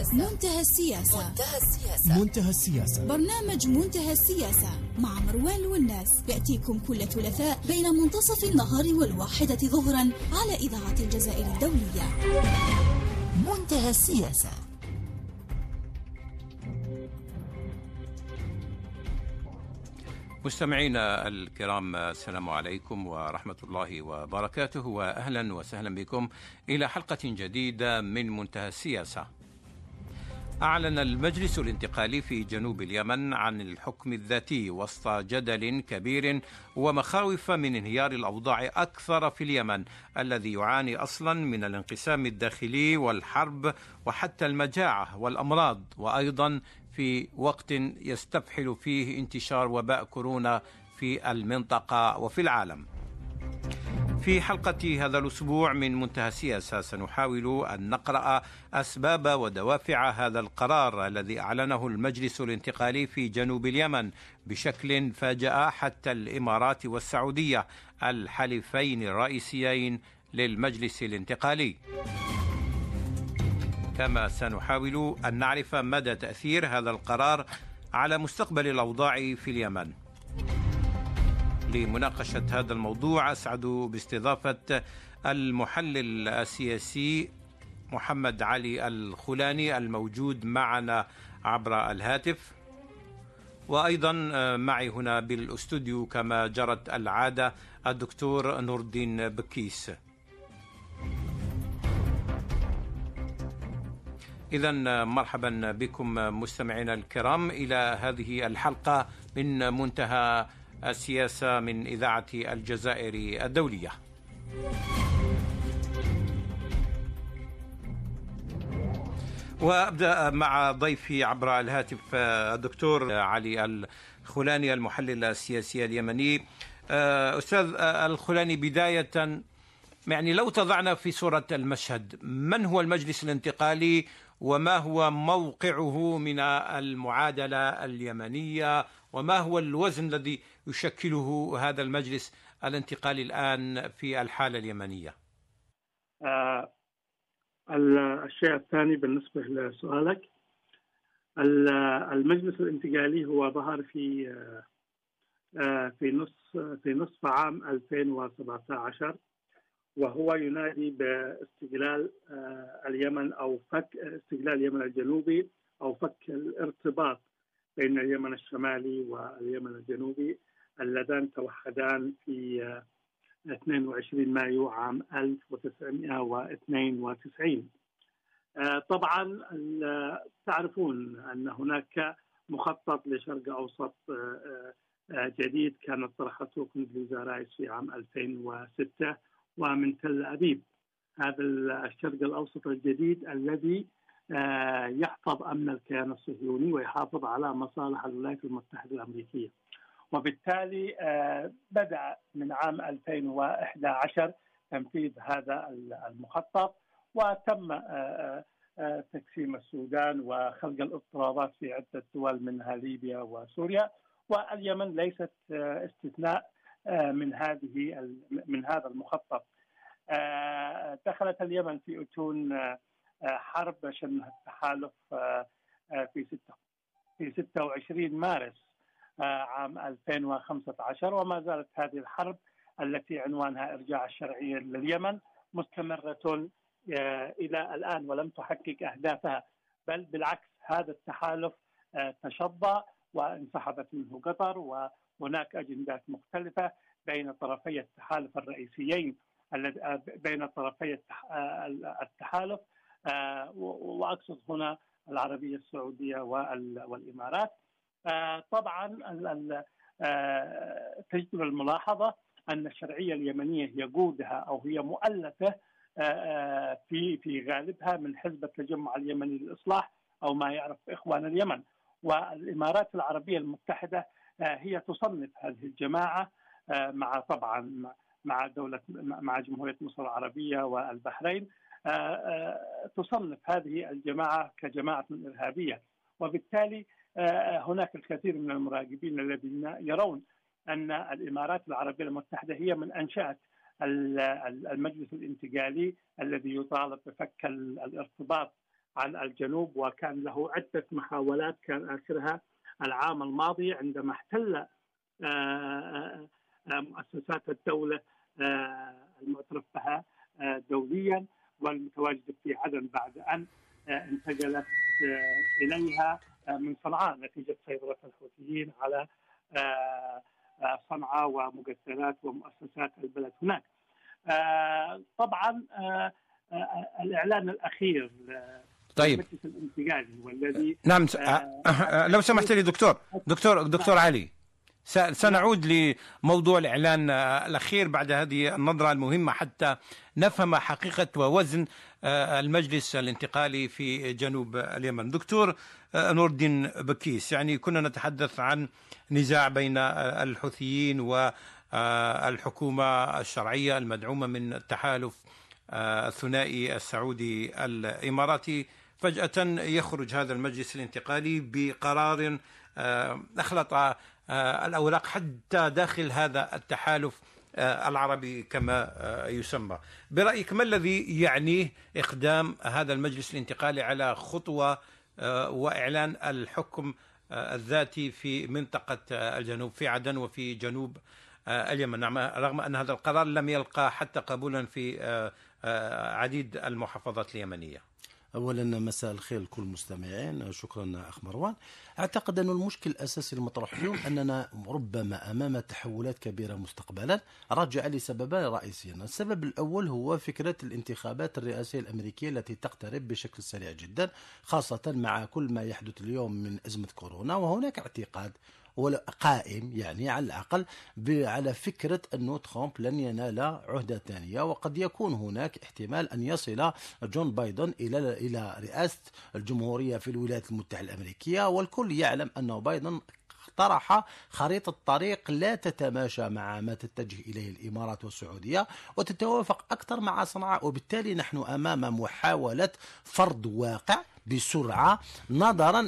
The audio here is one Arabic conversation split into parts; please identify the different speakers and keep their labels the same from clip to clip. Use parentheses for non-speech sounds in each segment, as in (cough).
Speaker 1: السياسة.
Speaker 2: منتهى السياسة.
Speaker 1: منتهى السياسة.
Speaker 3: منتهى السياسة.
Speaker 2: برنامج منتهى السياسة مع مروان والناس. يأتيكم كل ثلاثاء بين منتصف النهار والواحدة ظهرا على إذاعة الجزائر الدولية.
Speaker 1: منتهى السياسة.
Speaker 4: مستمعينا الكرام السلام عليكم ورحمة الله وبركاته وأهلا وسهلا بكم إلى حلقة جديدة من منتهى السياسة. أعلن المجلس الانتقالي في جنوب اليمن عن الحكم الذاتي وسط جدل كبير ومخاوف من انهيار الأوضاع أكثر في اليمن الذي يعاني أصلا من الانقسام الداخلي والحرب وحتى المجاعة والأمراض وأيضا في وقت يستفحل فيه انتشار وباء كورونا في المنطقة وفي العالم. في حلقة هذا الأسبوع من منتهى السياسة سنحاول أن نقرأ أسباب ودوافع هذا القرار الذي أعلنه المجلس الانتقالي في جنوب اليمن بشكل فاجأ حتى الإمارات والسعودية الحليفين الرئيسيين للمجلس الانتقالي. كما سنحاول أن نعرف مدى تأثير هذا القرار على مستقبل الأوضاع في اليمن. لمناقشة هذا الموضوع. أسعد باستضافة المحلل السياسي محمد علي الخلاني الموجود معنا عبر الهاتف. وأيضا معي هنا بالأستوديو كما جرت العادة الدكتور نور الدين بكيس. إذا مرحبا بكم مستمعينا الكرام إلى هذه الحلقة من منتهى السياسة من إذاعة الجزائر الدولية. وأبدأ مع ضيفي عبر الهاتف الدكتور علي الخلاني المحلل السياسي اليمني. أستاذ الخلاني بداية يعني لو تضعنا في صورة المشهد من هو المجلس الانتقالي وما هو موقعه من المعادلة اليمنية وما هو الوزن الذي يشكله هذا المجلس الانتقالي الآن في الحالة اليمنية؟
Speaker 5: آه الشيء الثاني بالنسبة لسؤالك المجلس الانتقالي هو ظهر في آه في نصف في نصف عام 2017 وهو ينادي باستقلال اليمن أو فك استقلال اليمن الجنوبي أو فك الارتباط بين اليمن الشمالي واليمن الجنوبي اللذان توحدان في 22 مايو عام 1992 طبعا تعرفون أن هناك مخطط لشرق أوسط جديد كانت طرحته كوندليزا رايس في عام 2006 ومن تل أبيب. هذا الشرق الأوسط الجديد الذي يحفظ أمن الكيان الصهيوني ويحافظ على مصالح الولايات المتحدة الأمريكية. وبالتالي بدأ من عام 2011 تنفيذ هذا المخطط وتم تقسيم السودان وخلق الاضطرابات في عدة دول منها ليبيا وسوريا. واليمن ليست استثناء من هذه من هذا المخطط. دخلت اليمن في أتون حرب شنها التحالف في في 26 مارس عام 2015 وما زالت هذه الحرب التي عنوانها إرجاع الشرعية لليمن مستمرة إلى الآن ولم تحقق أهدافها بل بالعكس هذا التحالف تشظى وانسحبت منه قطر وهناك أجندات مختلفة بين طرفي التحالف الرئيسيين بين طرفي التحالف واقصد هنا العربية السعودية والإمارات. طبعا تجدر الملاحظة أن الشرعية اليمنية يقودها أو هي مؤلفة في في غالبها من حزب التجمع اليمني للإصلاح أو ما يعرف إخوان اليمن. والإمارات العربية المتحدة هي تصنف هذه الجماعة مع طبعا مع دوله مع جمهورية مصر العربية والبحرين تصنف هذه الجماعة كجماعة إرهابية. وبالتالي هناك الكثير من المراقبين الذين يرون أن الإمارات العربية المتحدة هي من أنشأت المجلس الانتقالي الذي يطالب بفك الارتباط عن الجنوب وكان له عدة محاولات كان اخرها العام الماضي عندما احتل مؤسسات الدولة المعترف بها دوليا والمتواجده في عدن بعد أن انتقلت إليها من صنعاء نتيجة سيطرة الحوثيين على صنعاء ومقتلات ومؤسسات البلد هناك. طبعا الإعلان الأخير
Speaker 4: طيب.
Speaker 5: الانتقالي والذي
Speaker 4: نعم لو سمحت لي دكتور دكتور دكتور علي. سنعود لموضوع الإعلان الأخير بعد هذه النظرة المهمة حتى نفهم حقيقة ووزن المجلس الانتقالي في جنوب اليمن. دكتور نور الدين بكيس يعني كنا نتحدث عن نزاع بين الحوثيين والحكومة الشرعية المدعومة من التحالف الثنائي السعودي الإماراتي. فجأة يخرج هذا المجلس الانتقالي بقرار أخلط الأوراق حتى داخل هذا التحالف العربي كما يسمى. برأيك ما الذي يعنيه إقدام هذا المجلس الانتقالي على خطوة وإعلان الحكم الذاتي في منطقة الجنوب في عدن وفي جنوب اليمن؟ نعم رغم أن هذا القرار لم يلقى حتى قبولا في عديد المحافظات اليمنية.
Speaker 3: اولا مساء الخير لكل المستمعين شكرا أخ مروان. أعتقد أن المشكل الأساسي المطروح اليوم أننا ربما أمام تحولات كبيرة مستقبلا. راجعه لسببين رئيسيين السبب الأول هو فكرة الانتخابات الرئاسية الأمريكية التي تقترب بشكل سريع جدا خاصة مع كل ما يحدث اليوم من أزمة كورونا وهناك اعتقاد قائم يعني على الأقل على فكرة أنه ترامب لن ينال عهدة ثانية. وقد يكون هناك احتمال أن يصل جون بايدن إلى إلى رئاسة الجمهورية في الولايات المتحدة الأمريكية. والكل يعلم أنه بايدن اقترح خريطة طريق لا تتماشى مع ما تتجه إليه الإمارات والسعودية وتتوافق أكثر مع صنعاء. وبالتالي نحن أمام محاولة فرض واقع. بسرعة نظرا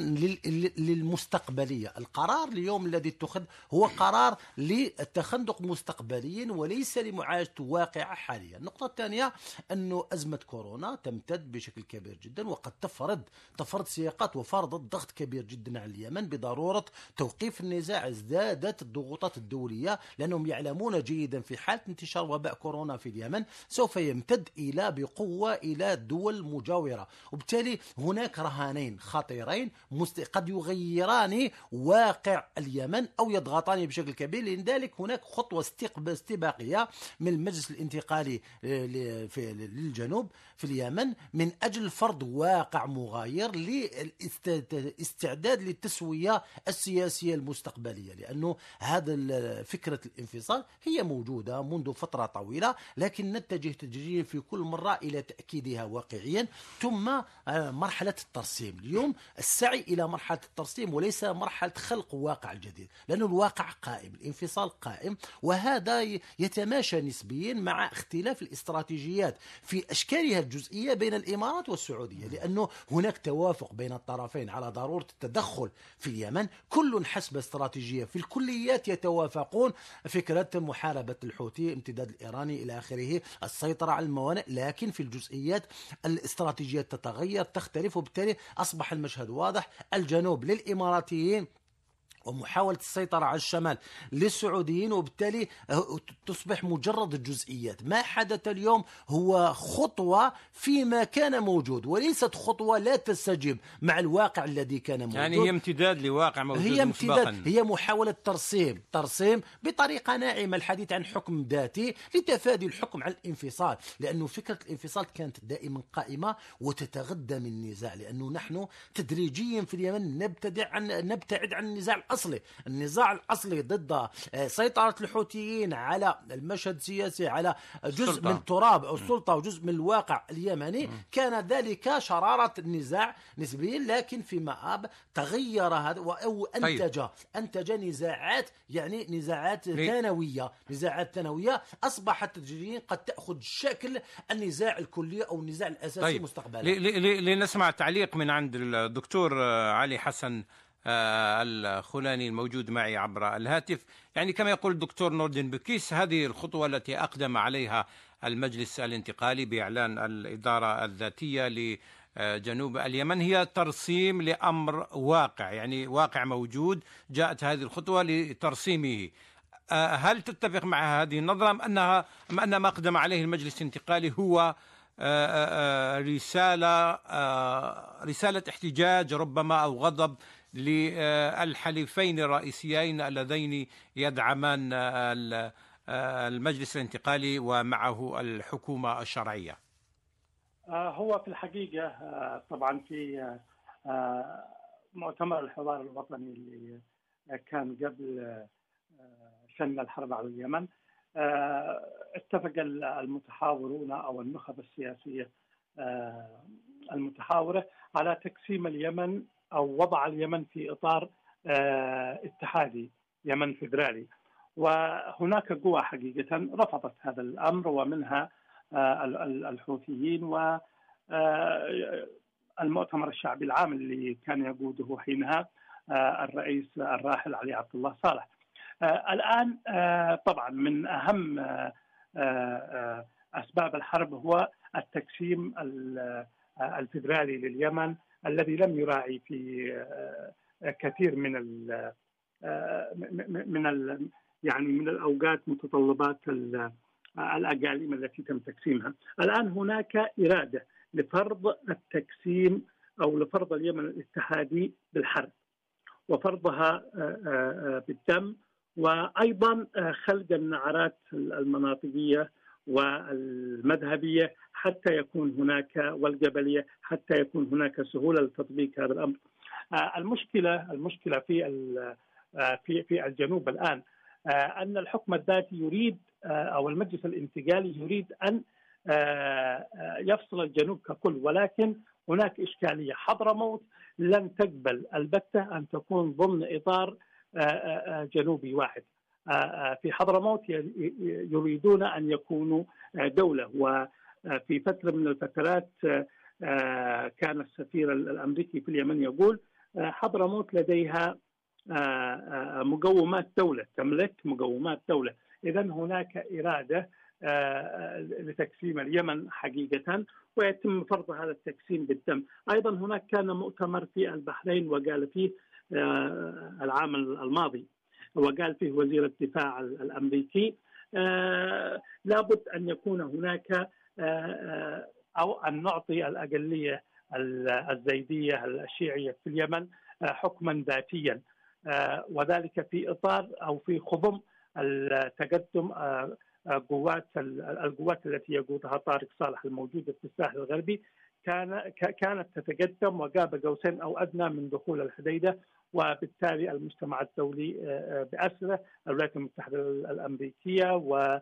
Speaker 3: للمستقبلية. القرار اليوم الذي اتخذ هو قرار للتخندق مستقبليا وليس لمعالجة واقع حاليا. النقطة الثانية أنه أزمة كورونا تمتد بشكل كبير جدا وقد تفرض تفرض سياقات وفرضت ضغط كبير جدا على اليمن بضرورة توقيف النزاع. ازدادت الضغوطات الدولية لأنهم يعلمون جيدا في حالة انتشار وباء كورونا في اليمن سوف يمتد إلى بقوة إلى دول مجاورة. وبالتالي هناك هناك رهانين خطيرين قد يغيران واقع اليمن أو يضغطان بشكل كبير. لذلك هناك خطوة استباقية من المجلس الانتقالي للجنوب في اليمن من أجل فرض واقع مغاير للاستعداد للتسوية السياسية المستقبلية. لأنه هذا فكرة الانفصال هي موجودة منذ فترة طويلة لكن نتجه تدريجيا في كل مرة إلى تأكيدها واقعيا. ثم آه، مرحلة الترسيم. اليوم السعي إلى مرحلة الترسيم وليس مرحلة خلق واقع جديد لأن الواقع قائم الانفصال قائم وهذا يتماشى نسبيا مع اختلاف الاستراتيجيات في أشكالها الجزئية بين الإمارات والسعودية لأنه هناك توافق بين الطرفين على ضرورة التدخل في اليمن. كل حسب استراتيجية في الكليات يتوافقون. فكرة محاربة الحوثي امتداد الإيراني إلى آخره السيطرة على الموانئ لكن في الجزئيات الاستراتيجيات تتغير تختلف وبالتالي أصبح المشهد واضح. الجنوب للإماراتيين ومحاولة السيطرة على الشمال للسعوديين وبالتالي تصبح مجرد الجزئيات. ما حدث اليوم هو خطوة فيما كان موجود وليست خطوة لا تستجيب مع الواقع الذي كان موجود.
Speaker 4: يعني هي امتداد لواقع موجود
Speaker 3: هي امتداد هي محاولة ترسيم ترسيم بطريقة ناعمة الحديث عن حكم ذاتي لتفادي الحكم على الانفصال لأنه فكرة الانفصال كانت دائما قائمة وتتغذى من النزاع لأنه نحن تدريجيا في اليمن نبتدع عن نبتعد عن النزاع الأصلي النزاع الأصلي ضد آه، سيطرة الحوثيين على المشهد السياسي على جزء السلطة. من تراب أو السلطة وجزء من الواقع اليمني كان ذلك شرارة النزاع نسبيا لكن في مآب تغير هذا أو أنتج طيب. أنتج نزاعات يعني نزاعات ثانوية نزاعات ثانوية أصبحت تدريجيا قد تأخذ شكل النزاع الكلي أو النزاع الأساسي طيب. مستقبلا
Speaker 4: لنسمع تعليق من عند الدكتور علي حسن آه، الخلاني الموجود معي عبر الهاتف. يعني كما يقول الدكتور نوردن بكيس هذه الخطوة التي أقدم عليها المجلس الانتقالي بإعلان الإدارة الذاتية آه، جنوب اليمن. هي ترسيم لأمر واقع يعني واقع موجود جاءت هذه الخطوة لترسيمه. آه، هل تتفق مع هذه النظرة أم انها أم أن ما قدم عليه المجلس الانتقالي هو رسالة رسالة احتجاج ربما أو غضب للحليفين الرئيسيين اللذين يدعمان المجلس الانتقالي ومعه الحكومة الشرعية.
Speaker 5: آه، هو في الحقيقة آه، طبعا في آه، مؤتمر الحوار الوطني اللي كان قبل شن الحرب على اليمن. اتفق المتحاورون أو النخب السياسية المتحاورة على تقسيم اليمن أو وضع اليمن في إطار اتحادي يمن فيدرالي وهناك قوى حقيقة رفضت هذا الأمر ومنها آه، الحوثيين و آه، المؤتمر الشعبي العام اللي كان يقوده حينها آه، الرئيس الراحل علي عبد الله صالح. الآن طبعا من أهم أسباب الحرب هو التقسيم الفدرالي لليمن الذي لم يراعي في كثير من ال من ال يعني من الأوقات متطلبات الأقاليم التي تم تقسيمها. الآن هناك إرادة لفرض التقسيم أو لفرض اليمن الاتحادي بالحرب وفرضها آه، آه، بالدم وأيضا آه، خلق النعرات المناطقية والمذهبية حتى يكون هناك والقبليه حتى يكون هناك سهولة لتطبيق هذا الأمر. المشكلة المشكلة في في في الجنوب الآن أن الحكم الذاتي يريد آه، أو المجلس الانتقالي يريد أن آه، آه، يفصل الجنوب ككل ولكن هناك إشكالية حضرموت لن تقبل البتة أن تكون ضمن إطار جنوبي واحد في حضرموت يريدون أن يكونوا دولة. وفي فترة من الفترات كان السفير الأمريكي في اليمن يقول حضرموت لديها مقومات دولة تملك مقومات دولة. اذا هناك آه، لتقسيم اليمن حقيقة ويتم فرض هذا التقسيم بالدم، أيضا هناك كان مؤتمر في البحرين وقال فيه آه، العام الماضي. وقال فيه وزير الدفاع الأمريكي آه، لابد أن يكون هناك أو أن نعطي الأقلية الزيدية الشيعية في اليمن حكما ذاتيا. وذلك في إطار أو في خضم التقدم آه، آه، قوات القوات التي يقودها طارق صالح الموجوده في الساحل الغربي كان كانت تتقدم وقاب قوسين أو أدنى من دخول الحديدة وبالتالي المجتمع الدولي آه، بأسره الولايات المتحدة الأمريكية و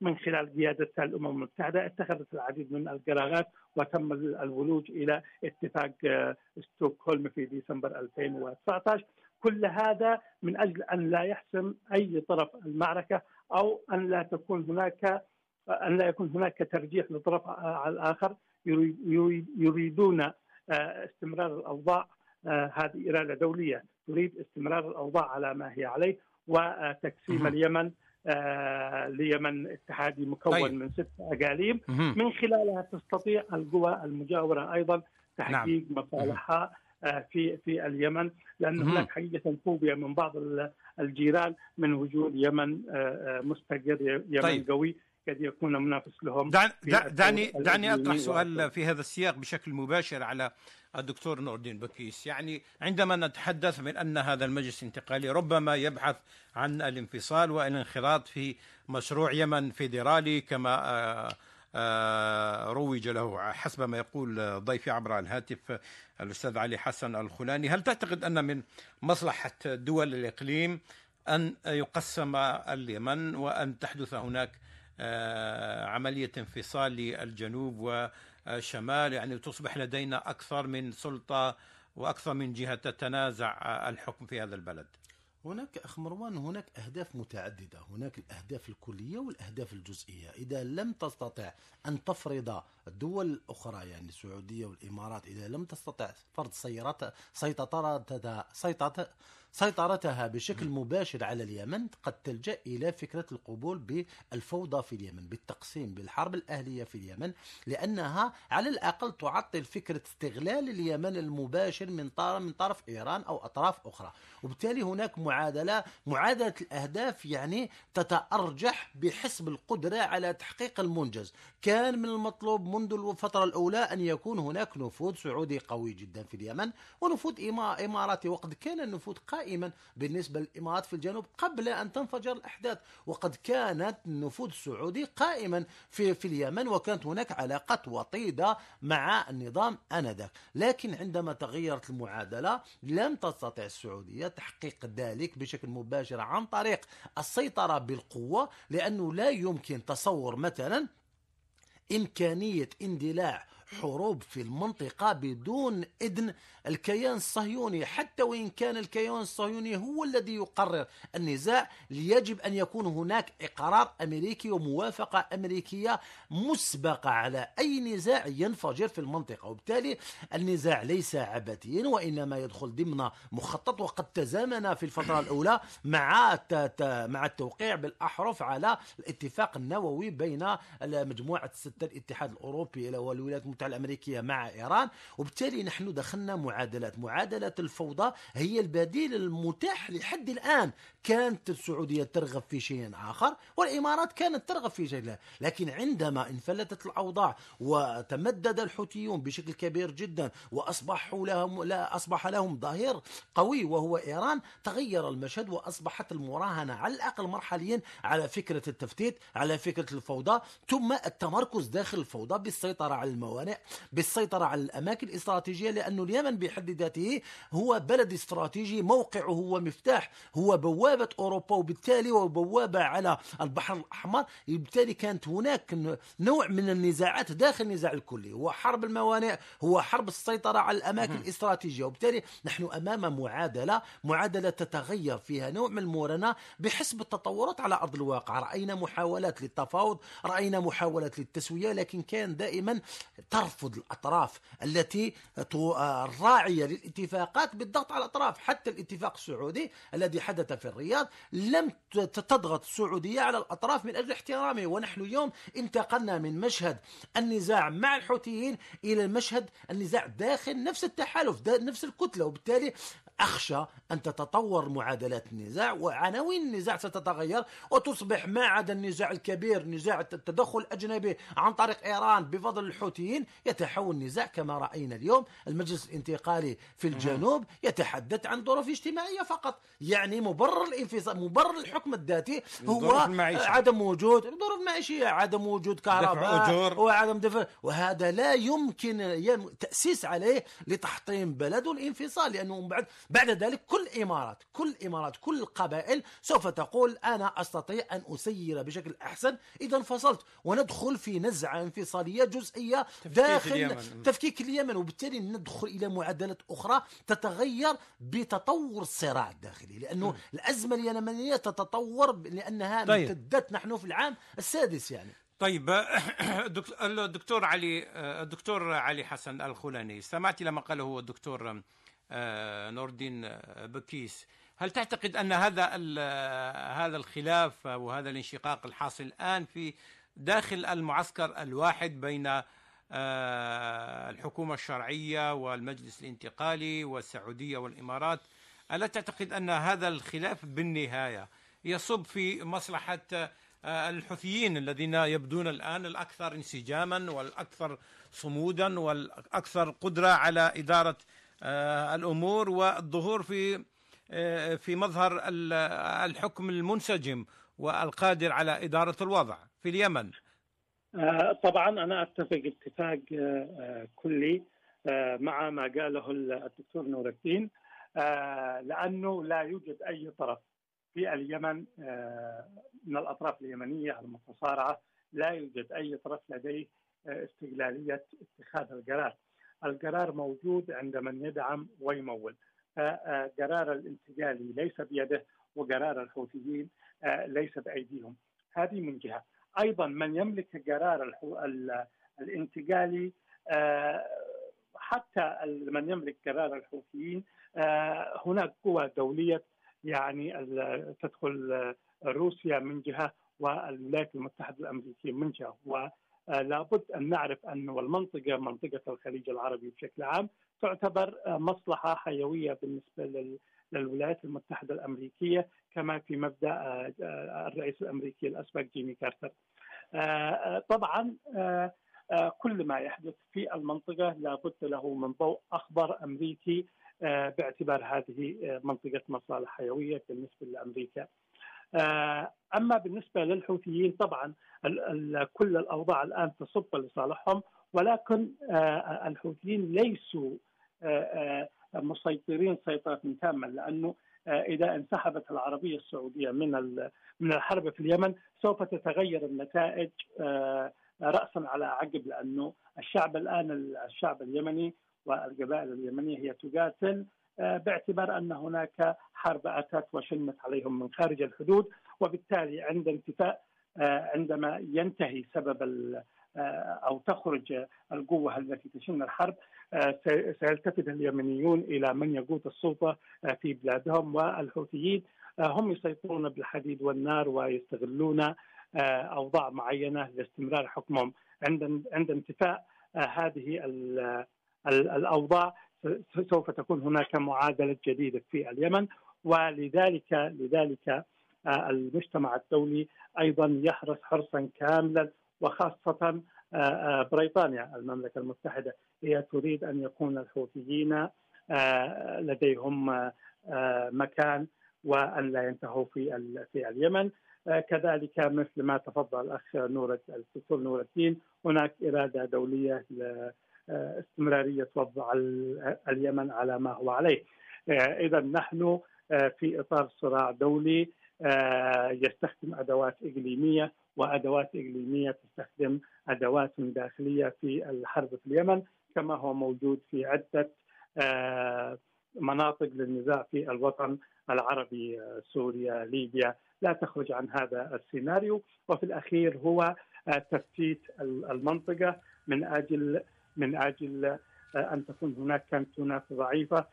Speaker 5: من خلال قيادتها الأمم المتحدة اتخذت العديد من القرارات وتم الولوج إلى اتفاق ستوكهولم في ديسمبر 2019 كل هذا من أجل أن لا يحسم أي طرف المعركة أو أن لا تكون هناك ان لا يكون هناك ترجيح لطرف على الآخر. يريدون استمرار الأوضاع آه، هذه إرادة دولية. تريد استمرار الأوضاع على ما هي عليه وتقسيم اليمن ليمن اتحادي مكون طيب. من ست أقاليم. من خلالها تستطيع القوى المجاورة أيضا تحقيق نعم. مصالحها في في اليمن لأن هناك حقيقة فوبيا من بعض الجيران من وجود يمن مستقر يمن طيب. قوي. قد يكون منافس لهم
Speaker 4: دعني دعني أطرح سؤال في هذا السياق بشكل مباشر على الدكتور نور الدين بكيس. يعني عندما نتحدث من أن هذا المجلس الانتقالي ربما يبحث عن الانفصال والانخراط في مشروع يمن فيدرالي كما آه، روج له حسب ما يقول ضيفي عبر الهاتف الأستاذ علي حسن الخلاني. هل تعتقد أن من مصلحة دول الإقليم أن يقسم اليمن وأن تحدث هناك آه، عملية انفصال للجنوب والشمال يعني تصبح لدينا أكثر من سلطة وأكثر من جهة تتنازع الحكم في هذا البلد.
Speaker 3: هناك أخ مروان هناك أهداف متعددة. هناك الأهداف الكلية والأهداف الجزئية. إذا لم تستطع أن تفرض الدول الأخرى يعني السعودية والإمارات إذا لم تستطع فرض سيطرة سيطرتها بشكل مباشر على اليمن قد تلجأ إلى فكرة القبول بالفوضى في اليمن بالتقسيم بالحرب الأهلية في اليمن لأنها على الأقل تعطل فكرة استغلال اليمن المباشر من طرف من طرف إيران أو أطراف أخرى. وبالتالي هناك معادلة معادلة الأهداف يعني تتأرجح بحسب القدرة على تحقيق المنجز. كان من المطلوب منذ الفترة الأولى أن يكون هناك نفوذ سعودي قوي جدا في اليمن ونفوذ إماراتي وقد كان النفوذ قائما بالنسبة للإمارات في الجنوب قبل أن تنفجر الأحداث. وقد كانت النفوذ السعودي قائما في, في اليمن وكانت هناك علاقات وطيدة مع النظام آنذاك. لكن عندما تغيرت المعادلة لم تستطع السعودية تحقيق ذلك بشكل مباشر عن طريق السيطرة بالقوة لأنه لا يمكن تصور مثلا إمكانية اندلاع حروب في المنطقة بدون إذن. الكيان الصهيوني حتى وإن كان الكيان الصهيوني هو الذي يقرر النزاع يجب أن يكون هناك إقرار أمريكي وموافقة أمريكية مسبقة على أي نزاع ينفجر في المنطقة. وبالتالي النزاع ليس عبثيا وإنما يدخل ضمن مخطط. وقد تزامن في الفترة الأولى مع مع التوقيع بالأحرف على الاتفاق النووي بين مجموعة ستة الاتحاد الأوروبي والولايات المتحدة الأمريكية مع إيران وبالتالي نحن دخلنا معادلات. معادلة الفوضى هي البديل المتاح لحد الآن. كانت السعودية ترغب في شيء آخر والإمارات كانت ترغب في شيء لكن عندما انفلتت الأوضاع وتمدد الحوثيون بشكل كبير جدا وأصبحوا لهم لا أصبح لهم ظهير قوي وهو إيران تغير المشهد وأصبحت المراهنة على الأقل مرحليا على فكرة التفتيت على فكرة الفوضى. ثم التمركز داخل الفوضى بالسيطرة على الموانئ. بالسيطرة على الأماكن الاستراتيجية لأن اليمن بحد ذاته هو بلد استراتيجي موقعه هو مفتاح هو بوابة أوروبا وبالتالي وبوابة على البحر الأحمر. بالتالي كانت هناك نوع من النزاعات داخل النزاع الكلي. هو حرب الموانئ هو حرب السيطرة على الأماكن الاستراتيجية. وبالتالي نحن أمام معادلة معادلة تتغير فيها نوع من المرونة بحسب التطورات على أرض الواقع. رأينا محاولات للتفاوض رأينا محاولات للتسوية لكن كان دائما ترفض الأطراف التي الراعية للاتفاقات بالضغط على الأطراف. حتى الاتفاق السعودي الذي حدث في الرياض لم تضغط السعودية على الأطراف من أجل احترامه. ونحن اليوم انتقلنا من مشهد النزاع مع الحوثيين إلى المشهد النزاع داخل نفس التحالف نفس الكتلة. وبالتالي أخشى أن تتطور معادلات النزاع وعناوين النزاع ستتغير وتصبح ما عدا النزاع الكبير نزاع التدخل الأجنبي عن طريق إيران بفضل الحوثيين. يتحول نزاع كما رأينا اليوم. المجلس الانتقالي في الجنوب يتحدث عن ظروف اجتماعية فقط يعني مبرر الانفصال مبرر الحكم الذاتي هو عدم وجود ظروف معيشية عدم وجود كهرباء وعدم دفع وهذا لا يمكن تأسيس عليه لتحطيم بلد والانفصال لأنه بعد بعد ذلك كل إمارات كل إمارات كل القبائل سوف تقول أنا أستطيع أن أسير بشكل أحسن إذا انفصلت وندخل في نزعة انفصالية جزئية داخل اليمن. تفكيك اليمن وبالتالي ندخل إلى معادلات أخرى تتغير بتطور الصراع الداخلي لأنه م. الأزمة اليمنية تتطور لأنها طيب. امتدت نحن في العام السادس يعني
Speaker 4: طيب (coughs) الدكتور علي الدكتور علي حسن الخولاني استمعت لما قاله الدكتور نور الدين آه، بكيس. هل تعتقد أن هذا آه، هذا الخلاف وهذا الانشقاق الحاصل الآن في داخل المعسكر الواحد بين الحكومة الشرعية والمجلس الانتقالي والسعودية والإمارات ألا تعتقد أن هذا الخلاف بالنهاية يصب في مصلحة الحوثيين الذين يبدون الآن الأكثر انسجاما والأكثر صمودا والأكثر قدرة على آه، الأمور والظهور في آه، في مظهر الحكم المنسجم والقادر على إدارة الوضع في اليمن.
Speaker 5: آه، طبعا أنا أتفق اتفاق كلي مع ما قاله الدكتور نور الدين لأنه لا يوجد أي طرف في اليمن من الأطراف اليمنية المتصارعة لا يوجد أي طرف لديه استقلالية اتخاذ القرار. القرار موجود عند من يدعم ويمول. فقرار الانتقالي ليس بيده وقرار الحوثيين آه، ليس بأيديهم. هذه من جهة. أيضا من يملك قرار الانتقالي آه، حتى من يملك قرار الحوثيين آه، هناك قوى دولية يعني تدخل روسيا من جهة والولايات المتحدة الأمريكية من جهة. ولابد أن نعرف أن المنطقة منطقة الخليج العربي بشكل عام تعتبر مصلحة حيوية بالنسبة للولايات المتحدة الأمريكية كما في مبدأ الرئيس الأمريكي الأسبق جيمي كارتر. طبعا كل ما يحدث في المنطقة لابد له من ضوء أخبار أمريكي باعتبار هذه منطقة مصالح حيوية بالنسبة لأمريكا. أما بالنسبة للحوثيين طبعا كل الأوضاع الآن تصب لصالحهم ولكن الحوثيين ليسوا مسيطرين سيطرة تامة لأنه إذا انسحبت العربية السعودية من من الحرب في اليمن سوف تتغير النتائج راسا على عقب لأنه الشعب الآن الشعب اليمني والقبائل اليمنية هي تقاتل باعتبار أن هناك حرب أتت وشنت عليهم من خارج الحدود وبالتالي عند انتفاء عندما ينتهي سبب أو تخرج القوة التي تشن الحرب سيلتفت اليمنيون إلى من يقود السلطة في بلادهم والحوثيين هم يسيطرون بالحديد والنار ويستغلون أوضاع معينة لاستمرار حكمهم. عند عند انتفاء هذه الأوضاع سوف تكون هناك معادلة جديدة في اليمن ولذلك لذلك المجتمع الدولي أيضا يحرص حرصا كاملا وخاصة بريطانيا المملكة المتحدة. هي تريد أن يكون الحوثيين لديهم مكان وأن لا ينتهوا في في اليمن. كذلك مثل ما تفضل الأخ نور الدكتور نور الدين هناك إرادة دولية لاستمراريه وضع اليمن على ما هو عليه. اذا نحن في إطار صراع دولي يستخدم أدوات إقليمية وأدوات إقليمية تستخدم أدوات داخلية في الحرب في اليمن كما هو موجود في عدة مناطق للنزاع في الوطن العربي سوريا ليبيا. لا تخرج عن هذا السيناريو. وفي الأخير هو تفتيت المنطقة من أجل من أجل أن تكون هناك كانتونات ضعيفة.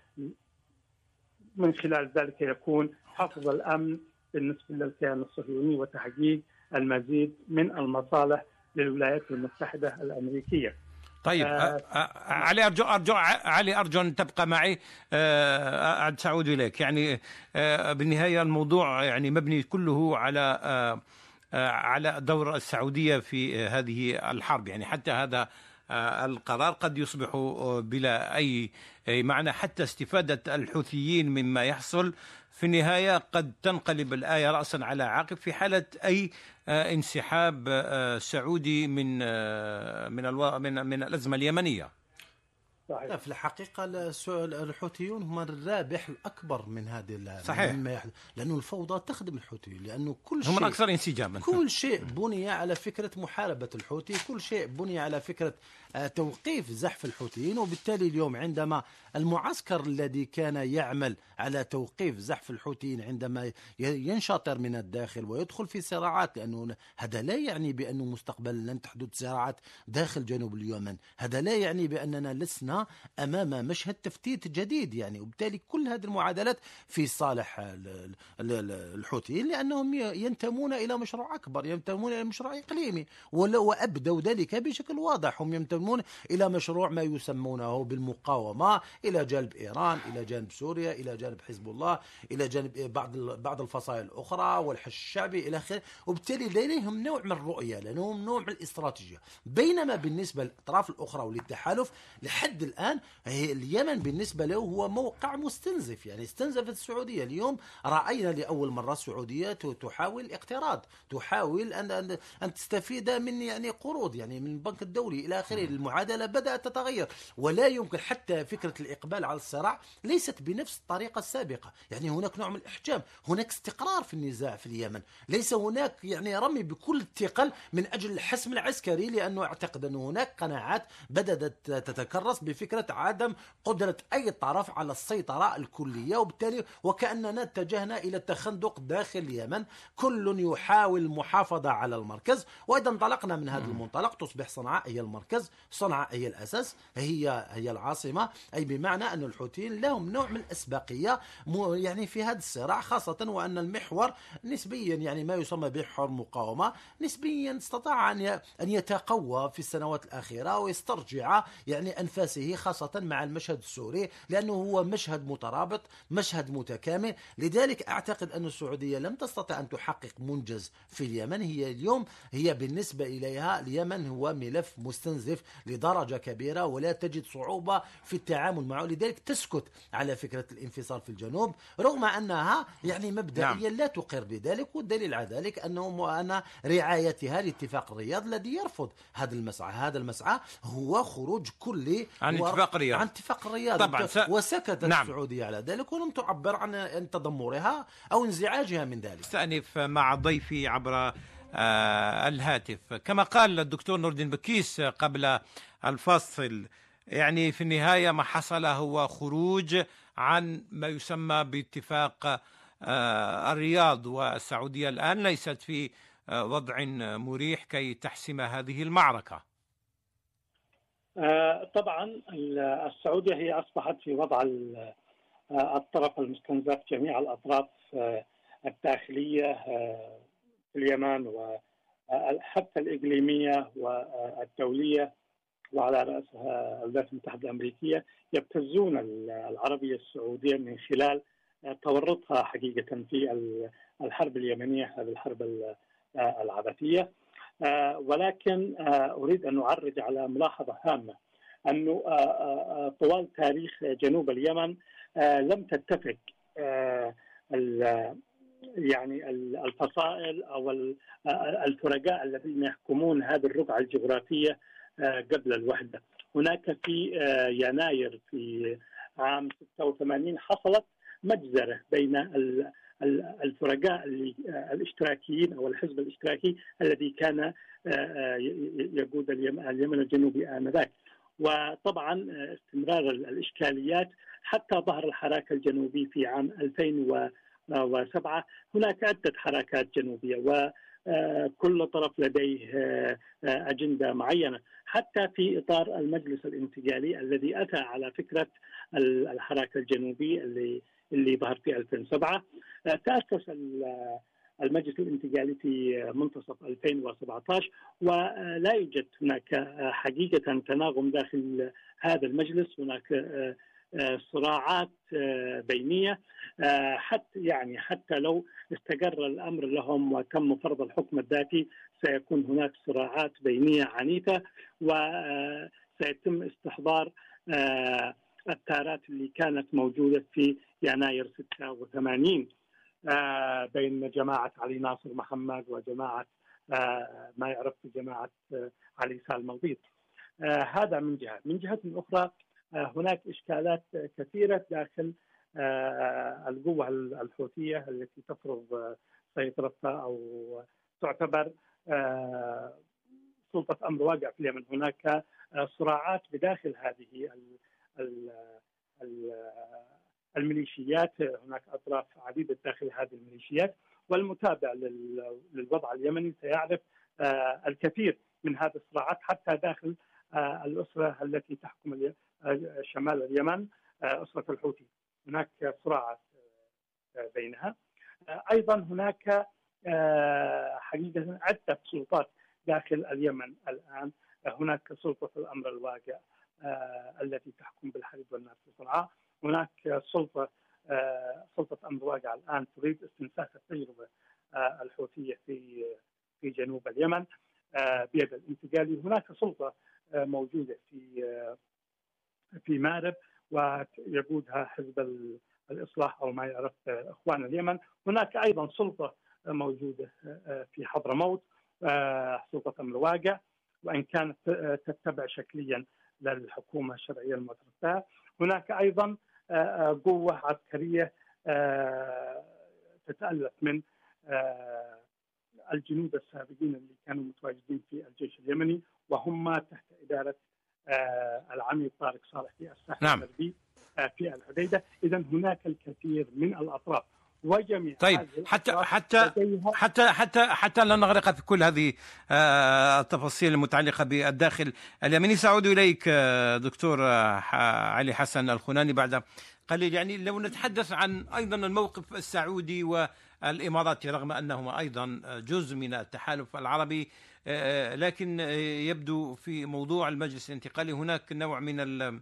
Speaker 5: من خلال ذلك يكون حفظ الأمن بالنسبة للكيان الصهيوني وتحقيق المزيد من المصالح للولايات المتحدة الأمريكية.
Speaker 4: طيب آه علي أرجو أرجو علي أرجو أن تبقى معي. آه سأعود إليك. يعني آه بالنهاية الموضوع يعني مبني كله على آه على دور السعودية في هذه الحرب. يعني حتى هذا القرار قد يصبح بلا أي معنى حتى استفادة الحوثيين مما يحصل في النهاية قد تنقلب الآية راسا على عقب في حالة أي انسحاب سعودي من من من من الأزمة اليمنية.
Speaker 3: صحيح. لا في الحقيقة الحوثيون هم الرابح الأكبر من هذه
Speaker 4: صحيح.
Speaker 3: مما يحدث. لأنه الفوضى تخدم الحوثيين لأنه كل
Speaker 4: شيء هم الأكثر انسجاما.
Speaker 3: كل شيء بني على فكرة محاربة الحوثي كل شيء بني على فكرة توقيف زحف الحوثيين وبالتالي اليوم عندما المعسكر الذي كان يعمل على توقيف زحف الحوثيين عندما ينشطر من الداخل ويدخل في صراعات لأنه هذا لا يعني بأنه مستقبلا لن تحدث صراعات داخل جنوب اليمن. هذا لا يعني بأننا لسنا أمام مشهد تفتيت جديد يعني. وبالتالي كل هذه المعادلات في صالح الحوثيين لأنهم ينتمون إلى مشروع أكبر ينتمون إلى مشروع إقليمي وأبدوا ذلك بشكل واضح هم ينتمون إلى مشروع ما يسمونه بالمقاومة إلى جانب إيران إلى جانب سوريا إلى جانب حزب الله إلى جانب بعض بعض الفصائل الأخرى والحش الشعبي إلى آخره. وبالتالي لديهم نوع من الرؤية لديهم نوع من الاستراتيجية. بينما بالنسبة للأطراف الأخرى وللتحالف لحد الآن اليمن بالنسبة له هو موقع مستنزف. يعني استنزفت السعودية. اليوم رأينا لأول مرة السعودية تحاول الاقتراض تحاول أن أن تستفيد من يعني قروض يعني من البنك الدولي إلى آخره. المعادلة بدأت تتغير. ولا يمكن حتى فكرة الإقبال على الصراع ليست بنفس الطريقة السابقة. يعني هناك نوع من الإحجام. هناك استقرار في النزاع في اليمن. ليس هناك يعني رمي بكل الثقل من أجل الحسم العسكري لأنه أعتقد أن هناك قناعات بدأت تتكرس بفكرة عدم قدرة أي طرف على السيطرة الكلية. وبالتالي وكأننا اتجهنا إلى التخندق داخل اليمن. كل يحاول المحافظة على المركز. وإذا انطلقنا من هذا المنطلق. تصبح صنعاء هي المركز. صنعاء هي الأساس هي هي العاصمة. أي بمعنى أن الحوثيين لهم نوع من الأسبقية يعني في هذا الصراع خاصة وأن المحور نسبيا يعني ما يسمى بمحور مقاومة نسبيا استطاع أن أن يتقوى في السنوات الأخيرة ويسترجع يعني أنفاسه خاصة مع المشهد السوري لأنه هو مشهد مترابط مشهد متكامل. لذلك أعتقد أن السعودية لم تستطع أن تحقق منجز في اليمن. هي اليوم هي بالنسبة إليها اليمن هو ملف مستنزف لدرجة كبيرة ولا تجد صعوبة في التعامل معه. لذلك تسكت على فكرة الانفصال في الجنوب رغم أنها يعني مبدئيا نعم. لا تقر بذلك والدليل على ذلك أنه أن رعايتها لاتفاق الرياض الذي يرفض هذا المسعى. هذا المسعى هو خروج كلي
Speaker 4: عن اتفاق الرياض.
Speaker 3: عن اتفاق الرياض. طبعا س... وسكتت نعم. السعودية على ذلك ولم تعبر عن تذمرها أو انزعاجها من ذلك.
Speaker 4: استأنف مع ضيفي عبر الهاتف. كما قال الدكتور نور الدين بكيس قبل الفصل يعني في النهاية ما حصل هو خروج عن ما يسمى باتفاق آه الرياض والسعودية الآن ليست في آه وضع مريح كي تحسم هذه المعركة.
Speaker 5: آه، طبعا السعودية هي أصبحت في وضع آه، الطرف المستنزف جميع الأطراف الداخلية في اليمن وحتى الإقليمية والدولية وعلى رأسها الولايات المتحدة الأمريكية يبتزون العربية السعودية من خلال تورطها حقيقة في الحرب اليمنية هذه الحرب العبثية. ولكن أريد أن أعرج على ملاحظة هامة أنه طوال تاريخ جنوب اليمن لم تتفق يعني الفصائل أو الفرقاء الذين يحكمون هذه الرقعة الجغرافية آه، قبل الوحدة. هناك في آه، يناير في عام 86 حصلت مجزرة بين الفرقاء آه، الاشتراكيين أو الحزب الاشتراكي الذي كان يقود اليمن الجنوبي آنذاك. وطبعا استمرار الإشكاليات حتى ظهر الحراك الجنوبي في عام 2000 وسبعة هناك عدة حركات جنوبية وكل طرف لديه أجندة معينة. حتى في إطار المجلس الانتقالي الذي أتى على فكرة الحراك الجنوبي اللي اللي ظهر في 2007 تأسس المجلس الانتقالي في منتصف 2017 ولا يوجد هناك حقيقة تناغم داخل هذا المجلس. هناك صراعات آه، بينية آه، حتى يعني حتى لو استقر الأمر لهم وتم فرض الحكم الذاتي سيكون هناك صراعات بينية عنيفة وسيتم آه، استحضار التارات اللي كانت موجودة في يناير 86 بين جماعة علي ناصر محمد وجماعة ما يعرف بجماعة علي سالم البيض. هذا من جهة، من جهة أخرى آه، هناك إشكالات كثيرة داخل آه، القوة الحوثية التي تفرض سيطرتها أو تعتبر آه، سلطة أمر واقع في اليمن. هناك صراعات بداخل هذه الميليشيات. هناك أطراف عديدة داخل هذه الميليشيات. والمتابع للوضع اليمني سيعرف الكثير من هذه الصراعات حتى داخل الأسرة التي تحكم شمال اليمن أسرة الحوثي. هناك صراعات آه، بينها. آه، أيضا هناك آه، حقيقة عدة سلطات داخل اليمن الآن. هناك سلطة الأمر الواقع التي تحكم بالحرب والنار في صنعاء هناك سلطة سلطة أمر واقع الآن تريد استنساخ التجربة الحوثية في في جنوب اليمن بيد الانتقالي هناك سلطة موجودة في في مارب ويقودها حزب الإصلاح أو ما يعرف اخوان اليمن، هناك أيضا سلطة موجودة في حضرموت سلطة أمر واقع وإن كانت تتبع شكليا للحكومة الشرعية المعترف هناك أيضا قوة عسكرية تتالف من الجنود السابقين اللي كانوا متواجدين في الجيش اليمني وهم تحت إدارة آه، العميد طارق صالح في الساحل
Speaker 4: نعم.
Speaker 5: الغربي آه، في الحديدة. اذا هناك الكثير من الأطراف. وجميع
Speaker 4: طيب حتى
Speaker 5: الأطراف
Speaker 4: حتى حتى حتى حتى لا نغرق في كل هذه آه، التفاصيل المتعلقة بالداخل اليمني. سأعود إليك دكتور علي حسن الخناني بعد قليل. يعني لو نتحدث عن أيضا الموقف السعودي والاماراتي رغم أنهما أيضا جزء من التحالف العربي آه، لكن آه، يبدو في موضوع المجلس الانتقالي هناك نوع من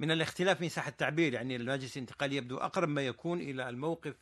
Speaker 4: من الاختلاف من ساحه التعبير. يعني المجلس الانتقالي يبدو أقرب ما يكون إلى الموقف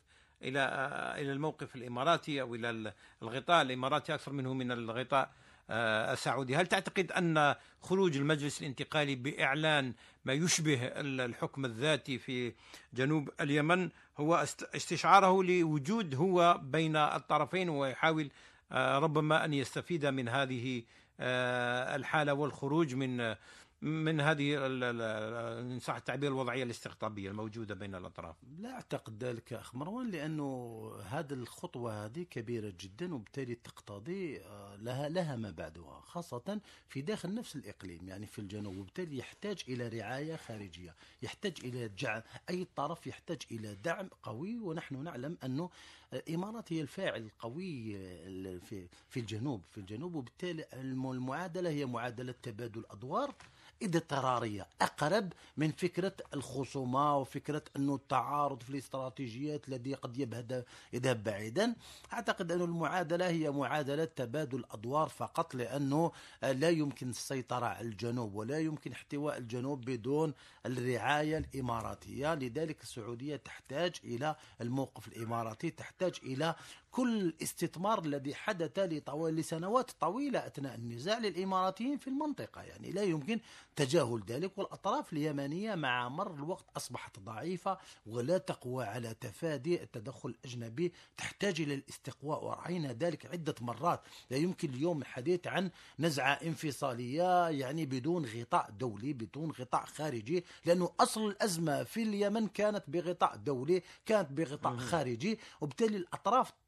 Speaker 4: إلى آه، إلى الموقف الإماراتي أو إلى ال- الغطاء الإماراتي أكثر منه من الغطاء آه، السعودي، هل تعتقد أن خروج المجلس الانتقالي بإعلان ما يشبه ال- الحكم الذاتي في جنوب اليمن هو است- استشعاره لوجود هو بين الطرفين ويحاول آه، ربما أن يستفيد من هذه آه، الحالة والخروج من من هذه إن صح التعبير الوضعية الاستقطابية الموجودة بين الأطراف.
Speaker 3: لا أعتقد ذلك أخ مروان لأنه هذه الخطوة هذه كبيرة جدا وبالتالي تقتضي آه، لها لها ما بعدها خاصة في داخل نفس الإقليم يعني في الجنوب وبالتالي يحتاج إلى رعاية خارجية يحتاج إلى جعل أي طرف يحتاج إلى دعم قوي ونحن نعلم أنه الامارات هي الفاعل القوي آه، في في الجنوب في الجنوب وبالتالي الم- المعادلة هي معادلة تبادل أدوار اضطرارية. أقرب من فكرة الخصومة وفكرة أنه التعارض في الاستراتيجيات الذي قد يبهد يذهب بعيدا. أعتقد أن المعادلة هي معادلة تبادل أدوار فقط لأنه لا يمكن السيطره على الجنوب ولا يمكن احتواء الجنوب بدون الرعاية الإماراتية. لذلك السعودية تحتاج إلى الموقف الإماراتي تحتاج إلى كل استثمار الذي حدث لطوال لسنوات طويلة أثناء النزاع للإماراتيين في المنطقة. يعني لا يمكن تجاهل ذلك والأطراف اليمنية مع مر الوقت أصبحت ضعيفة ولا تقوى على تفادي التدخل الأجنبي تحتاج إلى الاستقواء ورأينا ذلك عدة مرات. لا يمكن اليوم الحديث عن نزعة انفصالية يعني بدون غطاء دولي بدون غطاء خارجي لأنه أصل الأزمة في اليمن كانت بغطاء دولي كانت بغطاء خارجي وبالتالي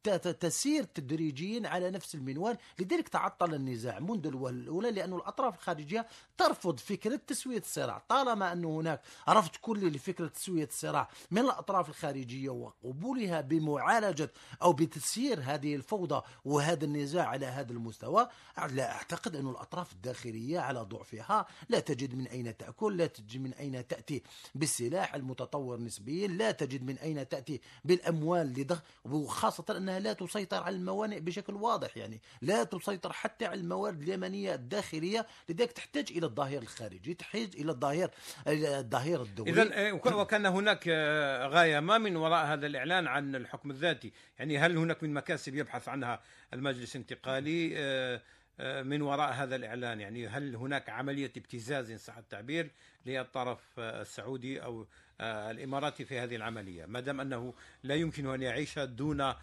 Speaker 3: ت- تسير تدريجيا على نفس المنوال. لذلك تعطل النزاع منذ الأولى لأن الأطراف الخارجية ترفض فكرة تسوية الصراع. طالما أن هناك رفض كلي لفكرة تسوية الصراع من الأطراف الخارجية وقبولها بمعالجة أو بتسيير هذه الفوضى وهذا النزاع على هذا المستوى لا أعتقد أن الأطراف الداخلية على ضعفها لا تجد من أين تأكل لا تجد من أين تأتي بالسلاح المتطور نسبيا لا تجد من أين تأتي بالأموال لضخ وخاصة إنها لا تسيطر على الموانئ بشكل واضح يعني لا تسيطر حتى على الموارد اليمنية الداخلية لذلك تحتاج إلى الظهير الخارجي تحتاج إلى الظهير الظهير الدولي.
Speaker 4: اذا وكان هناك آه، غاية ما من وراء هذا الإعلان عن الحكم الذاتي، يعني هل هناك من مكاسب يبحث عنها المجلس الانتقالي؟ آه، من وراء هذا الإعلان، يعني هل هناك عملية ابتزاز ان صح التعبير للطرف آه، السعودي أو آه، الإماراتي في هذه العملية، ما دام أنه لا يمكن أن يعيش دون آه،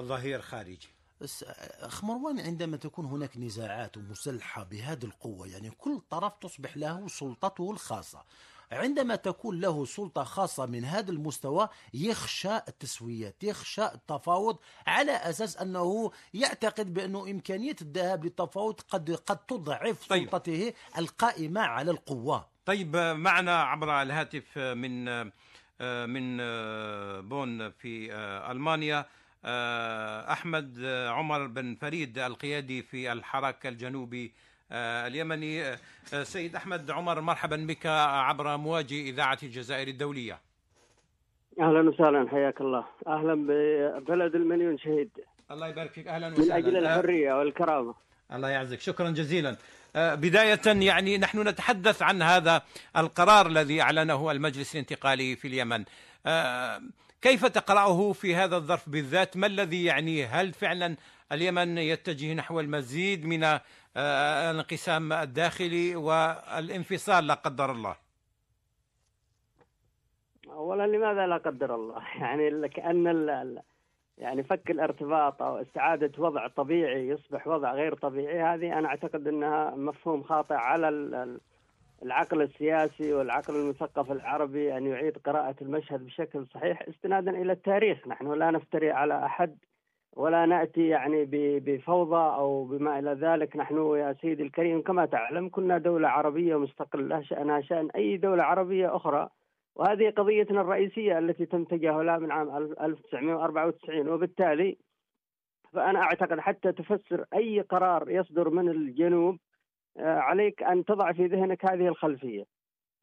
Speaker 4: ظهير خارجي.
Speaker 3: بس أخ مروان عندما تكون هناك نزاعات مسلحة بهذه القوة يعني كل طرف تصبح له سلطته الخاصة. عندما تكون له سلطة خاصة من هذا المستوى يخشى التسويات يخشى التفاوض على أساس أنه يعتقد بأنه إمكانية الذهاب للتفاوض قد قد تضعف
Speaker 4: طيب.
Speaker 3: سلطته القائمة على القوة
Speaker 4: طيب معنا عبر الهاتف من من بون في ألمانيا أحمد آه، عمر بن فريد القيادي في الحراك الجنوبي اليمني آه، آه، سيد أحمد عمر مرحبا بك عبر مواجه إذاعة الجزائر الدولية.
Speaker 6: أهلا وسهلا حياك الله. أهلا ببلد المليون شهيد.
Speaker 4: الله يبارك فيك. أهلا
Speaker 6: من
Speaker 4: وسهلا.
Speaker 6: أجل
Speaker 4: آه،
Speaker 6: الحرية والكرامة.
Speaker 4: الله يعزك. شكرا جزيلا. آه، بداية يعني نحن نتحدث عن هذا القرار الذي أعلنه المجلس الانتقالي في اليمن. آه، كيف تقرأه في هذا الظرف بالذات؟ ما الذي يعنيه هل فعلا اليمن يتجه نحو المزيد من آه، الانقسام الداخلي والانفصال لا قدر الله.
Speaker 6: اولا لماذا لا قدر الله؟ (laughs) يعني كأن يعني فك الارتباط أو استعادة وضع طبيعي يصبح وضع غير طبيعي هذه أنا أعتقد إنها مفهوم خاطئ على ال- ال- العقل السياسي والعقل المثقف العربي أن يعيد قراءة المشهد بشكل صحيح استنادا إلى التاريخ. نحن لا نفتري على أحد ولا نأتي يعني بفوضى أو بما إلى ذلك. نحن يا سيدي الكريم كما تعلم كنا دولة عربية مستقلة شأنها شأن أي دولة عربية أخرى. وهذه قضيتنا الرئيسية التي تم تجاهلها من عام 1994 وبالتالي فأنا أعتقد حتى تفسر أي قرار يصدر من الجنوب آه، عليك أن تضع في ذهنك هذه الخلفية.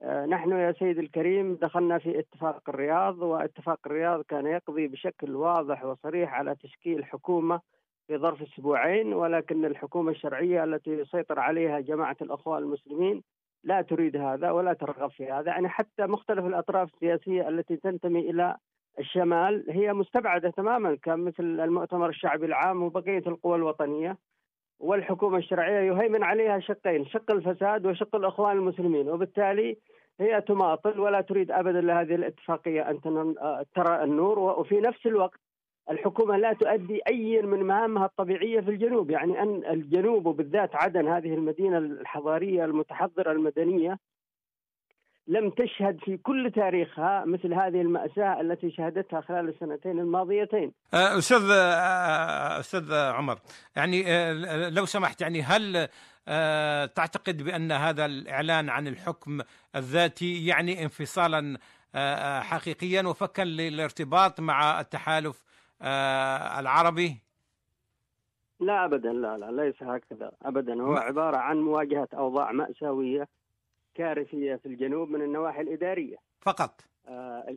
Speaker 6: آه، نحن يا سيدي الكريم دخلنا في اتفاق الرياض واتفاق الرياض كان يقضي بشكل واضح وصريح على تشكيل حكومة في ظرف أسبوعين ولكن الحكومة الشرعية التي يسيطر عليها جماعة الأخوان المسلمين لا تريد هذا ولا ترغب في هذا، يعني حتى مختلف الأطراف السياسية التي تنتمي إلى الشمال هي مستبعدة تماما كمثل المؤتمر الشعبي العام وبقية القوى الوطنية. والحكومة الشرعية يهيمن عليها شقين، شق الفساد وشق الأخوان المسلمين، وبالتالي هي تماطل ولا تريد ابدا لهذه الاتفاقية. ان ترى النور وفي نفس الوقت الحكومة لا تؤدي أي من مهامها الطبيعية في الجنوب، يعني أن الجنوب وبالذات عدن هذه المدينة الحضارية المتحضرة المدنية لم تشهد في كل تاريخها مثل هذه المأساة التي شهدتها خلال السنتين الماضيتين.
Speaker 4: أه، أستاذ أه، أستاذ عمر يعني لو سمحت يعني هل تعتقد بأن هذا الإعلان عن الحكم الذاتي يعني انفصالا حقيقيا وفكا للارتباط مع التحالف العربي؟
Speaker 6: لا ابدا لا لا ليس هكذا ابدا. هو عبارة عن مواجهة أوضاع مأساوية كارثية في الجنوب من النواحي الإدارية.
Speaker 4: فقط.
Speaker 6: آه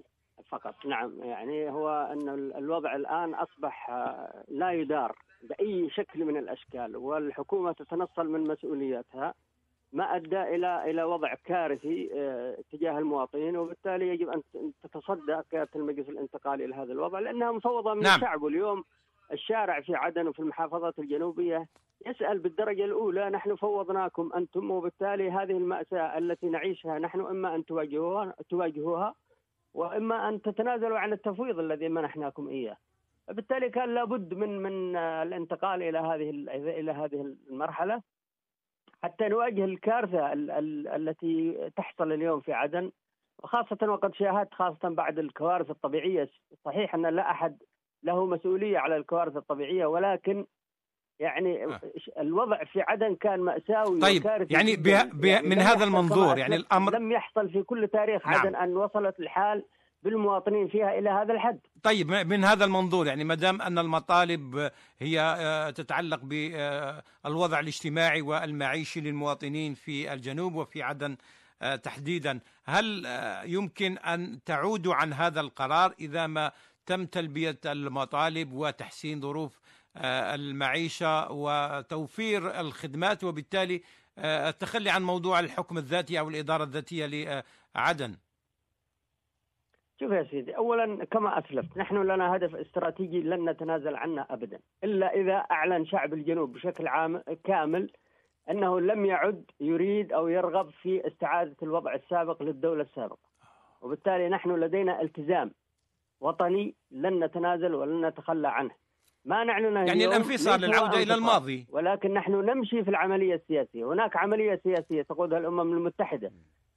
Speaker 6: فقط نعم. يعني هو أن الوضع الآن أصبح آه لا يدار بأي شكل من الأشكال والحكومة تتنصل من مسؤولياتها ما أدى إلى إلى وضع كارثي آه تجاه المواطنين وبالتالي يجب أن تتصدى قياده المجلس الانتقالي إلى هذا الوضع لأنها مفوضة من نعم. الشعب واليوم الشارع في عدن وفي المحافظات الجنوبية يسأل بالدرجة الأولى نحن فوضناكم أنتم وبالتالي هذه المأساة التي نعيشها نحن إما أن تواجهوها, تواجهوها وإما أن تتنازلوا عن التفويض الذي منحناكم إياه. بالتالي كان لابد من من الانتقال إلى هذه إلى هذه المرحلة حتى نواجه الكارثة التي تحصل اليوم في عدن وخاصة وقد شاهدت خاصة بعد الكوارث الطبيعية. صحيح أن لا أحد له مسؤولية على الكوارث الطبيعية ولكن يعني آه. الوضع في عدن كان مأساوي
Speaker 4: طيب يعني, بها بها يعني من هذا المنظور يعني الأمر
Speaker 6: لم يحصل في كل تاريخ نعم. عدن أن وصلت الحال بالمواطنين فيها إلى هذا الحد
Speaker 4: طيب من هذا المنظور يعني ما دام أن المطالب هي آه، تتعلق بالوضع الاجتماعي والمعيشي للمواطنين في الجنوب وفي عدن آه، تحديدا هل يمكن أن تعودوا عن هذا القرار إذا ما تم تلبية المطالب وتحسين ظروف آه، المعيشة وتوفير الخدمات وبالتالي آه، التخلي عن موضوع الحكم الذاتي أو الإدارة الذاتية لعدن.
Speaker 6: شوف يا سيدي اولا كما أسلفت نحن لنا هدف استراتيجي لن نتنازل عنه ابدا إلا إذا أعلن شعب الجنوب بشكل عام كامل أنه لم يعد يريد أو يرغب في استعادة الوضع السابق للدولة السابقة وبالتالي نحن لدينا التزام وطني لن نتنازل ولن نتخلى عنه. ما نعلن
Speaker 4: يعني الانفصال العودة إلى الماضي.
Speaker 6: ولكن نحن نمشي في العملية السياسية. هناك عملية سياسية تقودها الأمم المتحدة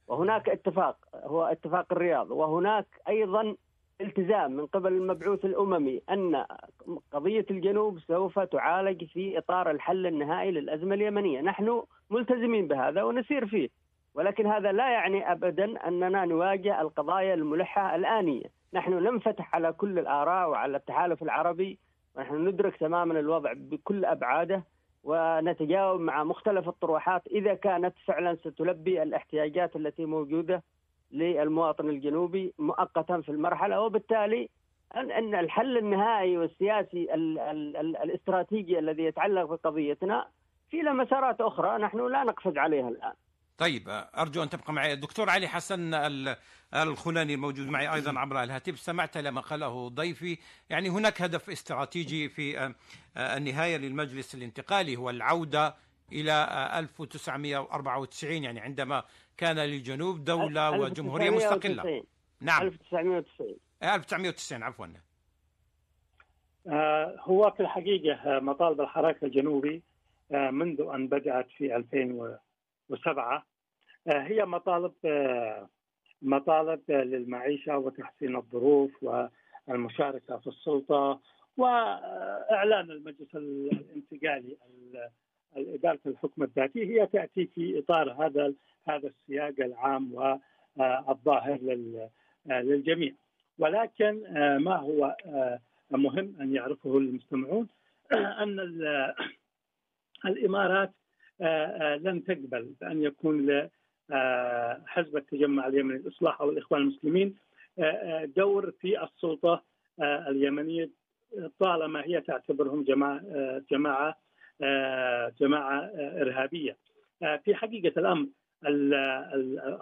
Speaker 6: وهناك اتفاق هو اتفاق الرياض وهناك أيضا التزام من قبل المبعوث الأممي أن قضية الجنوب سوف تعالج في إطار الحل النهائي للأزمة اليمنية. نحن ملتزمين بهذا ونسير فيه. ولكن هذا لا يعني أبدا أننا نواجه القضايا الملحة الآنية. نحن ننفتح على كل الآراء وعلى التحالف العربي ونحن ندرك تماما الوضع بكل أبعاده ونتجاوب مع مختلف الطروحات إذا كانت فعلا ستلبي الاحتياجات التي موجودة للمواطن الجنوبي مؤقتا في المرحلة وبالتالي ان الحل النهائي والسياسي ال ال ال الاستراتيجي الذي يتعلق بقضيتنا في له مسارات أخرى نحن لا نقفز عليها الآن.
Speaker 4: طيب أرجو أن تبقى معي. الدكتور علي حسن الخلاني الموجود معي أيضا عبر الهاتف. سمعت لما قاله ضيفي. يعني هناك هدف استراتيجي في آه، آه، النهاية للمجلس الانتقالي. هو العودة إلى 1994 آه، يعني عندما كان للجنوب دولة وجمهورية مستقلة.
Speaker 6: نعم. 1990
Speaker 4: 1990 عفوا.
Speaker 5: هو في الحقيقة مطالب الحراك الجنوبي منذ أن بدأت في 2007 هي مطالب مطالب للمعيشة وتحسين الظروف والمشاركة في السلطة وإعلان المجلس الانتقالي إدارة الحكم الذاتي. هي تأتي في إطار هذا هذا السياق العام والظاهر للجميع. ولكن ما هو مهم أن يعرفه المستمعون أن الإمارات لن تقبل بأن يكون حزب التجمع اليمني الإصلاح أو الإخوان المسلمين دور في السلطة اليمنية طالما هي تعتبرهم جماعة جماعة جماعة إرهابية. في حقيقة الأمر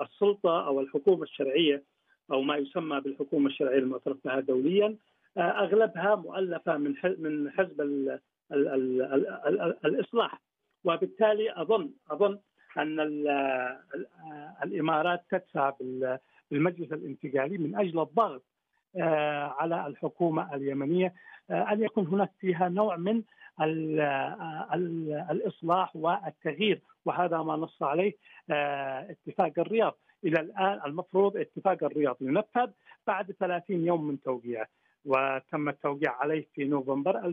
Speaker 5: السلطة أو الحكومة الشرعية أو ما يسمى بالحكومة الشرعية المعترف بها دوليا أغلبها مؤلفة من من حزب الإصلاح وبالتالي أظن أظن أن الإمارات تدفع بالمجلس الانتقالي من أجل الضغط على الحكومة اليمنية أن يكون هناك فيها نوع من الإصلاح والتغيير. وهذا ما نص عليه آه، اتفاق الرياض. إلى الآن المفروض اتفاق الرياض ينفذ بعد 30 يوم من توقيعه وتم التوقيع عليه في نوفمبر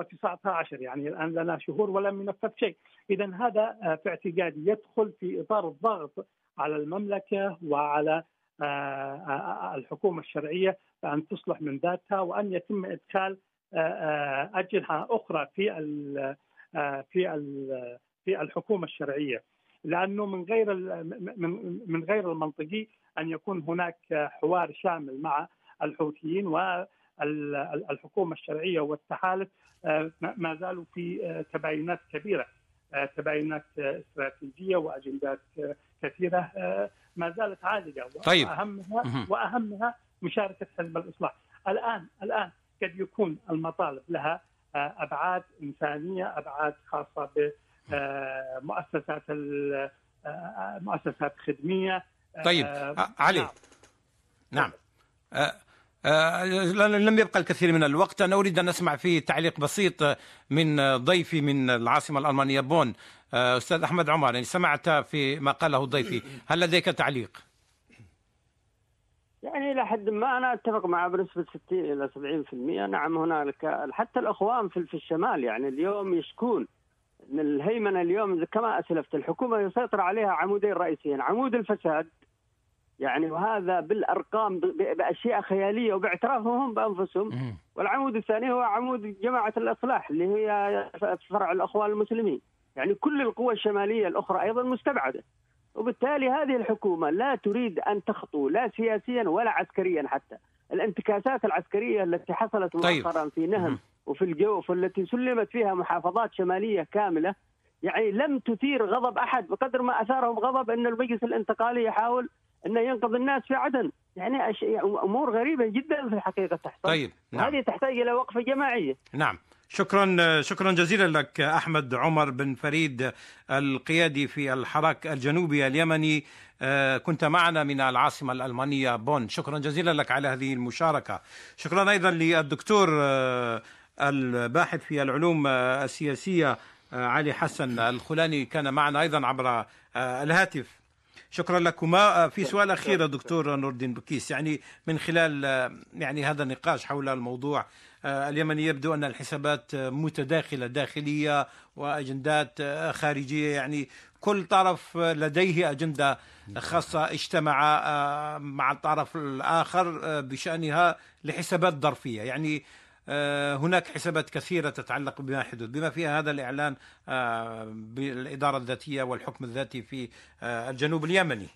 Speaker 5: 2019 يعني الآن لنا شهور ولم ينفذ شيء. اذا هذا آه، في اعتقادي يدخل في إطار الضغط على المملكة وعلى آه، الحكومة الشرعية بان تصلح من ذاتها وأن يتم إدخال اجنحه أخرى في في في الحكومة الشرعية. لأنه من غير من غير المنطقي أن يكون هناك حوار شامل مع الحوثيين والحكومة الشرعية والتحالف ما زالوا في تباينات كبيرة تباينات استراتيجية وأجندات كثيرة ما زالت عالقه
Speaker 4: طيب.
Speaker 5: واهمها وأهمها مشاركة حزب الإصلاح. الآن الآن قد يكون المطالب لها آه، أبعاد إنسانية أبعاد خاصة بمؤسسات آه، آه، مؤسسات خدمية
Speaker 4: طيب علي. نعم, نعم. لم يبقى الكثير من الوقت. أنا أريد أن أسمع فيه تعليق بسيط من ضيفي من العاصمة الألمانية بون. أستاذ أحمد عمر يعني سمعت في ما قاله ضيفي. هل لديك تعليق؟
Speaker 6: يعني إلى حد ما أنا أتفق معه بنسبة 60 إلى 70% نعم هنالك حتى الأخوان في الشمال يعني اليوم يشكون ان الهيمنة اليوم كما أسلفت الحكومة يسيطر عليها عمودين رئيسيين عمود الفساد. يعني وهذا بالأرقام بأشياء خيالية وباعترافهم هم بانفسهم والعمود الثاني هو عمود جماعة الإصلاح اللي هي فرع الأخوان المسلمين. يعني كل القوى الشمالية الأخرى أيضا مستبعدة. وبالتالي هذه الحكومة لا تريد أن تخطو لا سياسيا ولا عسكريا حتى. الانتكاسات العسكرية التي حصلت طيب. مؤخرا في نهم وفي الجوف والتي سلمت فيها محافظات شمالية كاملة يعني لم تثير غضب أحد بقدر ما أثارهم غضب أن المجلس الانتقالي يحاول أنه ينقذ الناس في عدن. يعني أمور غريبة جدا في الحقيقة تحصل.
Speaker 4: طيب
Speaker 6: نعم. هذه تحتاج إلى وقفة جماعية.
Speaker 4: نعم. شكرا شكرا جزيلا لك أحمد عمر بن فريد القيادي في الحراك الجنوبي اليمني. آه، كنت معنا من العاصمة الألمانية بون. شكرا جزيلا لك على هذه المشاركة. شكرا أيضا للدكتور آه، الباحث في العلوم آه، السياسية علي حسن الخلاني. كان معنا أيضا عبر الهاتف. شكرا لكما. في سؤال أخير دكتور نور الدين بكيس. يعني من خلال يعني هذا النقاش حول الموضوع آه، اليمن يبدو أن الحسابات متداخلة داخلية وأجندات خارجية. يعني كل طرف لديه أجندة خاصة اجتمع آه، مع الطرف الآخر آه، بشأنها لحسابات ظرفية. يعني هناك حسابات كثيرة تتعلق بما حدود. بما فيها هذا الإعلان بالإدارة الذاتية والحكم الذاتي في الجنوب اليمني.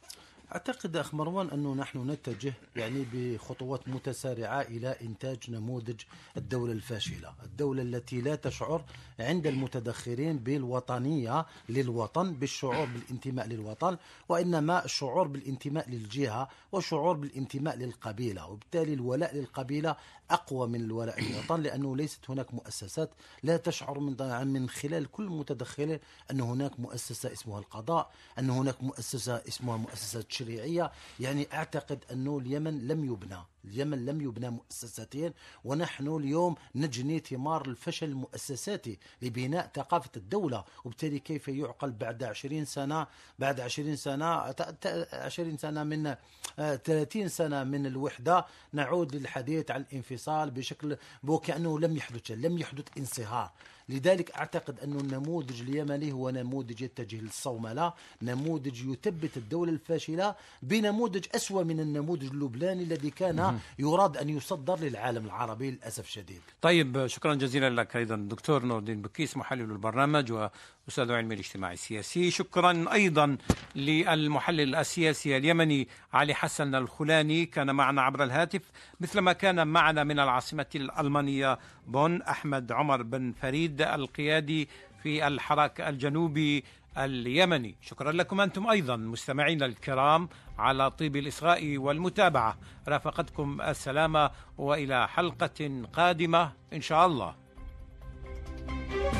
Speaker 3: أعتقد أخ مروان أنه نحن نتجه يعني بخطوات متسارعة إلى إنتاج نموذج الدولة الفاشلة الدولة التي لا تشعر عند المتدخرين بالوطنية للوطن بالشعور بالانتماء للوطن وإنما الشعور بالانتماء للجهة وشعور بالانتماء للقبيلة. وبالتالي الولاء للقبيلة أقوى من الولاء للوطن لأنه ليست هناك مؤسسات لا تشعر من من خلال كل متدخلين أن هناك مؤسسة اسمها القضاء أن هناك مؤسسة اسمها مؤسسة تشريعية يعني أعتقد أنه اليمن لم يبنى. اليمن لم يبنى مؤسساتيا ونحن اليوم نجني ثمار الفشل المؤسساتي لبناء ثقافة الدولة. وبالتالي كيف يعقل بعد 20 سنة بعد 20 سنة 20 سنة من 30 سنة من الوحدة نعود للحديث عن الانفصال بشكل وكأنه لم يحدث لم يحدث انصهار. لذلك أعتقد أن النموذج اليمني هو نموذج يتجه للصوملة نموذج يثبت الدولة الفاشلة بنموذج أسوأ من النموذج اللبناني الذي كان يراد أن يصدر للعالم العربي للأسف الشديد.
Speaker 4: طيب شكرا جزيلا لك أيضا دكتور نور الدين بكيس محلل البرنامج وأستاذ علم الاجتماع السياسي. شكرا أيضا للمحلل السياسي اليمني علي حسن الخلاني كان معنا عبر الهاتف. مثلما كان معنا من العاصمة الألمانية بون أحمد عمر بن فريد القيادي في الحراك الجنوبي اليمني. شكرا لكم أنتم أيضا مستمعينا الكرام على طيب الإصغاء والمتابعة. رافقتكم السلامة وإلى حلقة قادمة إن شاء الله. thank you